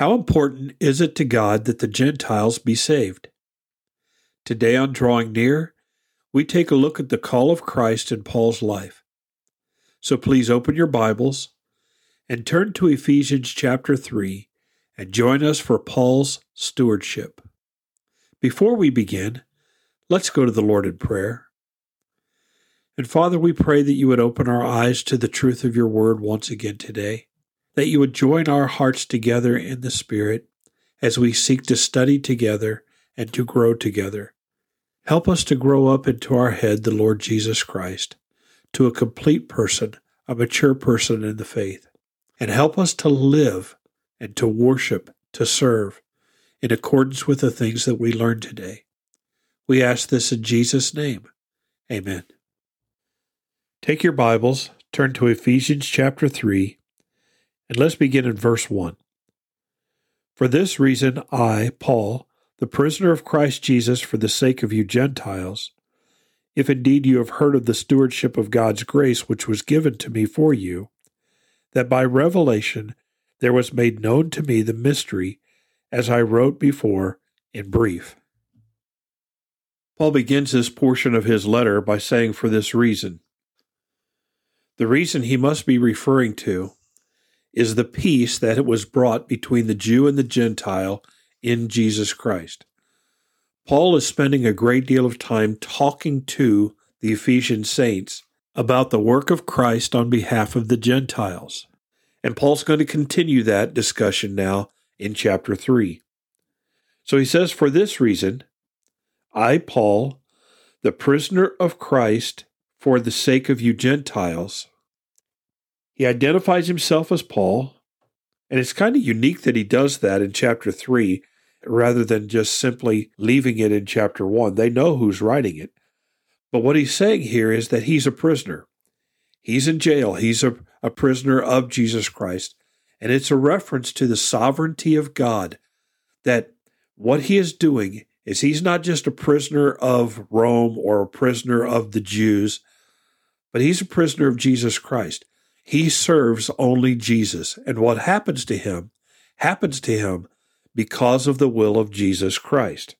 How important is it to God that the Gentiles be saved? Today on Drawing Near, we take a look at the call of Christ in Paul's life. So please open your Bibles and turn to Ephesians chapter 3 and join us for Paul's stewardship. Before we begin, let's go to the Lord in prayer. And Father, we pray that you would open our eyes to the truth of your word once again today that you would join our hearts together in the Spirit as we seek to study together and to grow together. Help us to grow up into our head, the Lord Jesus Christ, to a complete person, a mature person in the faith, and help us to live and to worship, to serve, in accordance with the things that we learned today. We ask this in Jesus' name. Amen. Take your Bibles, turn to Ephesians chapter 3, and let's begin in verse 1. For this reason, I, Paul, the prisoner of Christ Jesus for the sake of you Gentiles, if indeed you have heard of the stewardship of God's grace which was given to me for you, that by revelation there was made known to me the mystery, as I wrote before in brief. Paul begins this portion of his letter by saying, For this reason. The reason he must be referring to is the peace that it was brought between the Jew and the Gentile in Jesus Christ. Paul is spending a great deal of time talking to the Ephesian saints about the work of Christ on behalf of the Gentiles. And Paul's going to continue that discussion now in chapter 3. So he says, For this reason, I, Paul, the prisoner of Christ, for the sake of you Gentiles, he identifies himself as Paul, and it's kind of unique that he does that in chapter 3 rather than just simply leaving it in chapter 1. They know who's writing it. But what he's saying here is that he's a prisoner. He's in jail. He's a, a prisoner of Jesus Christ. And it's a reference to the sovereignty of God that what he is doing is he's not just a prisoner of Rome or a prisoner of the Jews, but he's a prisoner of Jesus Christ. He serves only Jesus. And what happens to him happens to him because of the will of Jesus Christ.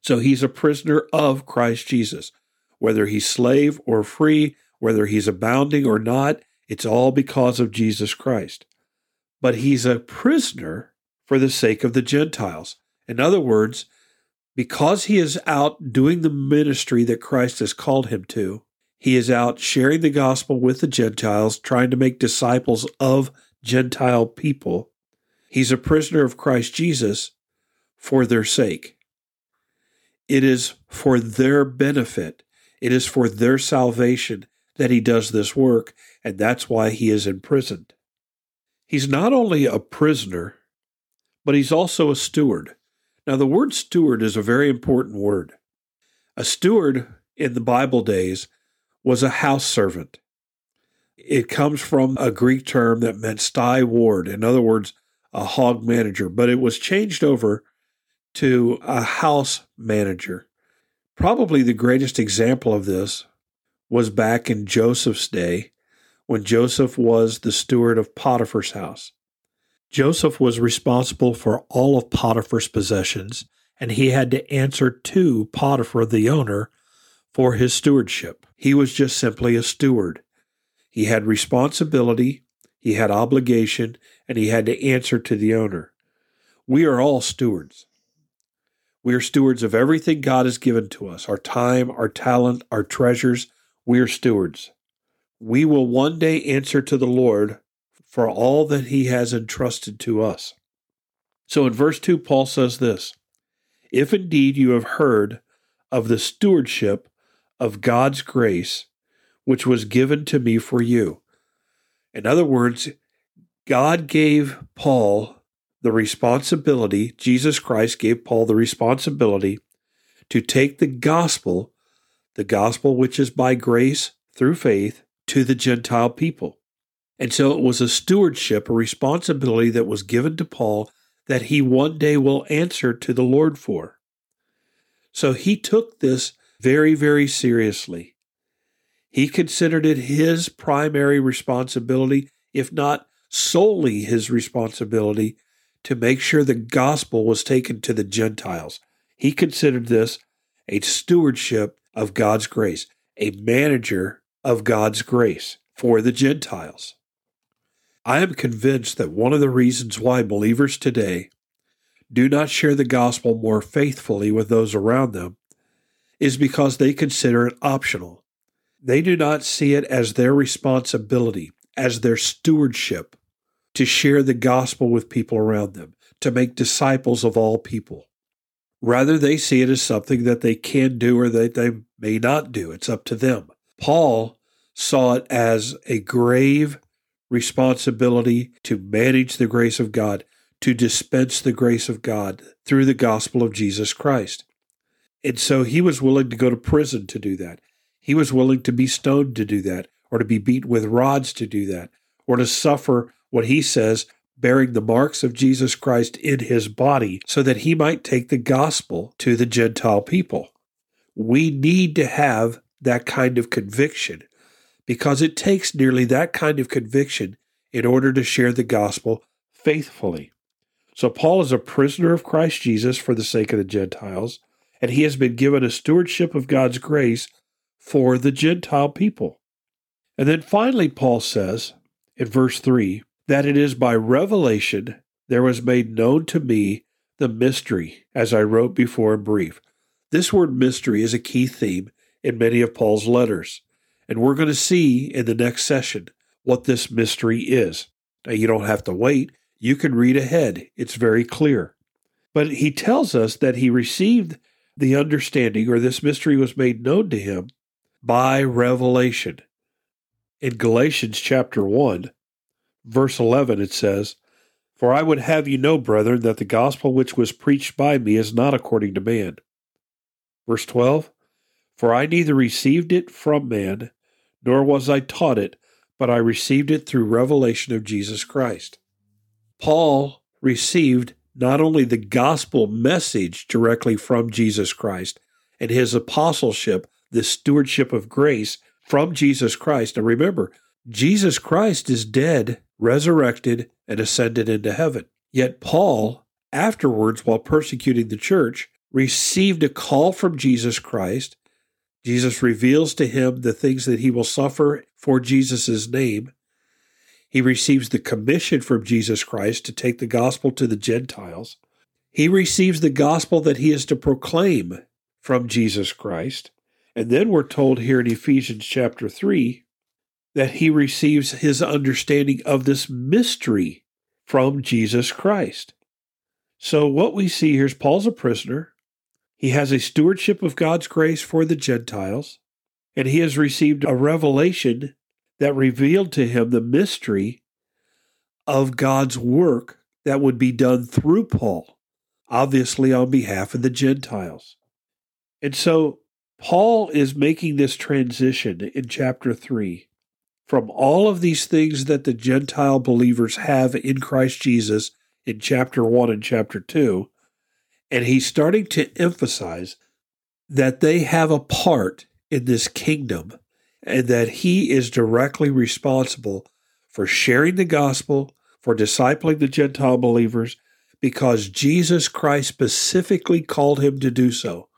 So he's a prisoner of Christ Jesus. Whether he's slave or free, whether he's abounding or not, it's all because of Jesus Christ. But he's a prisoner for the sake of the Gentiles. In other words, because he is out doing the ministry that Christ has called him to, he is out sharing the gospel with the Gentiles, trying to make disciples of Gentile people. He's a prisoner of Christ Jesus for their sake. It is for their benefit, it is for their salvation that he does this work, and that's why he is imprisoned. He's not only a prisoner, but he's also a steward. Now, the word steward is a very important word. A steward in the Bible days was a house servant. It comes from a Greek term that meant sty ward, in other words, a hog manager, but it was changed over to a house manager. Probably the greatest example of this was back in Joseph's day when Joseph was the steward of Potiphar's house. Joseph was responsible for all of Potiphar's possessions, and he had to answer to Potiphar, the owner, for his stewardship. He was just simply a steward. He had responsibility, he had obligation, and he had to answer to the owner. We are all stewards. We are stewards of everything God has given to us our time, our talent, our treasures. We are stewards. We will one day answer to the Lord for all that he has entrusted to us. So in verse 2, Paul says this If indeed you have heard of the stewardship of God's grace, which was given to me for you. In other words, God gave Paul the responsibility, Jesus Christ gave Paul the responsibility to take the gospel, the gospel which is by grace through faith, to the Gentile people. And so it was a stewardship, a responsibility that was given to Paul that he one day will answer to the Lord for. So he took this very, very seriously. He considered it his primary responsibility, if not solely his responsibility, to make sure the gospel was taken to the Gentiles. He considered this a stewardship of God's grace, a manager of God's grace for the Gentiles. I am convinced that one of the reasons why believers today do not share the gospel more faithfully with those around them is because they consider it optional. They do not see it as their responsibility, as their stewardship to share the gospel with people around them, to make disciples of all people. Rather, they see it as something that they can do or that they may not do. It's up to them. Paul saw it as a grave responsibility to manage the grace of God, to dispense the grace of God through the gospel of Jesus Christ. And so he was willing to go to prison to do that. He was willing to be stoned to do that, or to be beat with rods to do that, or to suffer what he says, bearing the marks of Jesus Christ in his body, so that he might take the gospel to the Gentile people. We need to have that kind of conviction because it takes nearly that kind of conviction in order to share the gospel faithfully. So, Paul is a prisoner of Christ Jesus for the sake of the Gentiles, and he has been given a stewardship of God's grace for the Gentile people. And then finally, Paul says in verse 3 that it is by revelation there was made known to me the mystery, as I wrote before in brief. This word mystery is a key theme in many of Paul's letters, and we're going to see in the next session what this mystery is. Now, you don't have to wait, you can read ahead, it's very clear. But he tells us that he received the understanding, or this mystery was made known to him by revelation. In Galatians chapter 1, verse 11, it says, For I would have you know, brethren, that the gospel which was preached by me is not according to man. Verse 12, For I neither received it from man, nor was I taught it, but I received it through revelation of Jesus Christ. Paul received not only the gospel message directly from Jesus Christ and his apostleship, the stewardship of grace from Jesus Christ. And remember, Jesus Christ is dead resurrected, and ascended into heaven. Yet Paul, afterwards, while persecuting the church, received a call from Jesus Christ. Jesus reveals to him the things that he will suffer for Jesus' name. He receives the commission from Jesus Christ to take the gospel to the Gentiles. He receives the gospel that he is to proclaim from Jesus Christ. And then we're told here in Ephesians chapter 3 that he receives his understanding of this mystery from Jesus Christ. So, what we see here is Paul's a prisoner. He has a stewardship of God's grace for the Gentiles, and he has received a revelation that revealed to him the mystery of God's work that would be done through Paul, obviously on behalf of the Gentiles. And so, Paul is making this transition in chapter 3 from all of these things that the Gentile believers have in Christ Jesus in chapter 1 and chapter 2. And he's starting to emphasize that they have a part in this kingdom and that he is directly responsible for sharing the gospel, for discipling the Gentile believers, because Jesus Christ specifically called him to do so.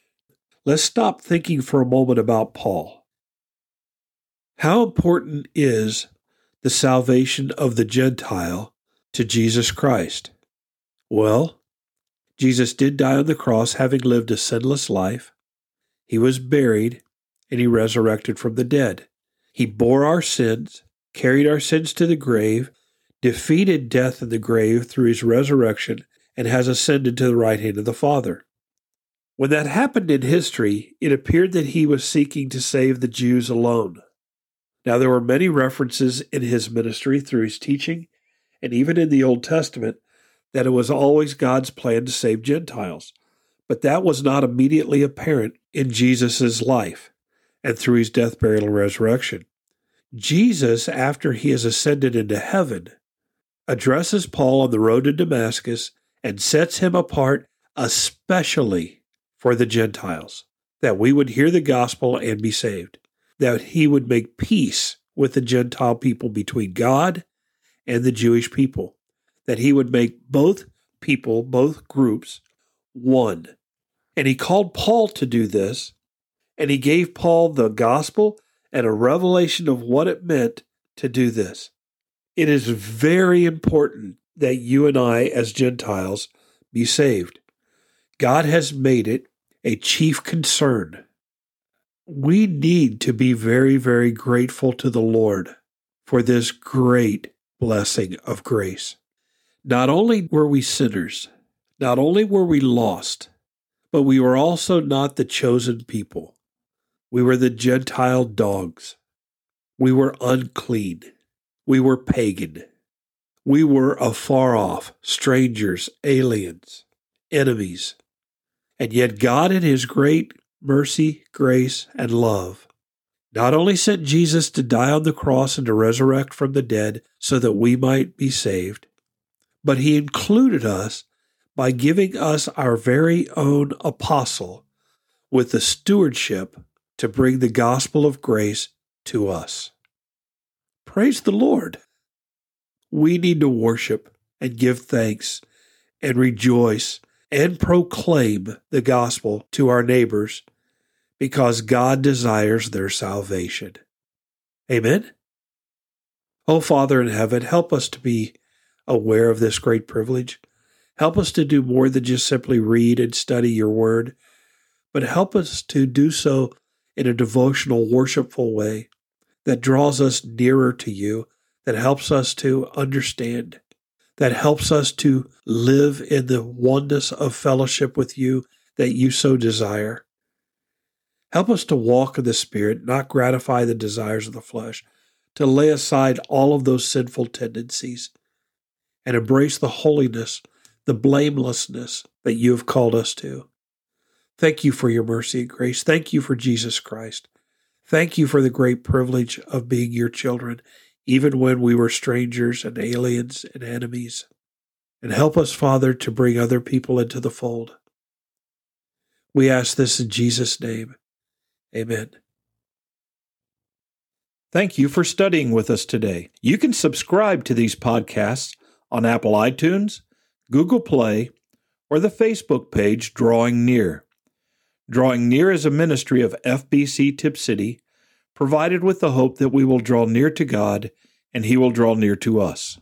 Let's stop thinking for a moment about Paul. How important is the salvation of the Gentile to Jesus Christ? Well, Jesus did die on the cross, having lived a sinless life. He was buried, and he resurrected from the dead. He bore our sins, carried our sins to the grave, defeated death in the grave through his resurrection, and has ascended to the right hand of the Father. When that happened in history, it appeared that he was seeking to save the Jews alone. Now, there were many references in his ministry through his teaching, and even in the Old Testament, that it was always God's plan to save Gentiles. But that was not immediately apparent in Jesus' life and through his death, burial, and resurrection. Jesus, after he has ascended into heaven, addresses Paul on the road to Damascus and sets him apart especially for the Gentiles, that we would hear the gospel and be saved that he would make peace with the Gentile people between God and the Jewish people, that he would make both people, both groups, one. And he called Paul to do this, and he gave Paul the gospel and a revelation of what it meant to do this. It is very important that you and I, as Gentiles, be saved. God has made it a chief concern. We need to be very, very grateful to the Lord for this great blessing of grace. Not only were we sinners, not only were we lost, but we were also not the chosen people. We were the Gentile dogs. We were unclean. We were pagan. We were afar off, strangers, aliens, enemies. And yet God, in His great mercy, grace, and love, not only sent Jesus to die on the cross and to resurrect from the dead so that we might be saved, but He included us by giving us our very own apostle with the stewardship to bring the gospel of grace to us. Praise the Lord. We need to worship and give thanks and rejoice and proclaim the gospel to our neighbors because God desires their salvation. Amen. Oh, Father in heaven, help us to be aware of this great privilege. Help us to do more than just simply read and study your word, but help us to do so in a devotional, worshipful way that draws us nearer to you, that helps us to understand, that helps us to live in the oneness of fellowship with you that you so desire. Help us to walk in the Spirit, not gratify the desires of the flesh, to lay aside all of those sinful tendencies and embrace the holiness, the blamelessness that you have called us to. Thank you for your mercy and grace. Thank you for Jesus Christ. Thank you for the great privilege of being your children, even when we were strangers and aliens and enemies. And help us, Father, to bring other people into the fold. We ask this in Jesus' name. Amen. Thank you for studying with us today. You can subscribe to these podcasts on Apple iTunes, Google Play, or the Facebook page Drawing Near. Drawing Near is a ministry of FBC Tipp City, provided with the hope that we will draw near to God and He will draw near to us.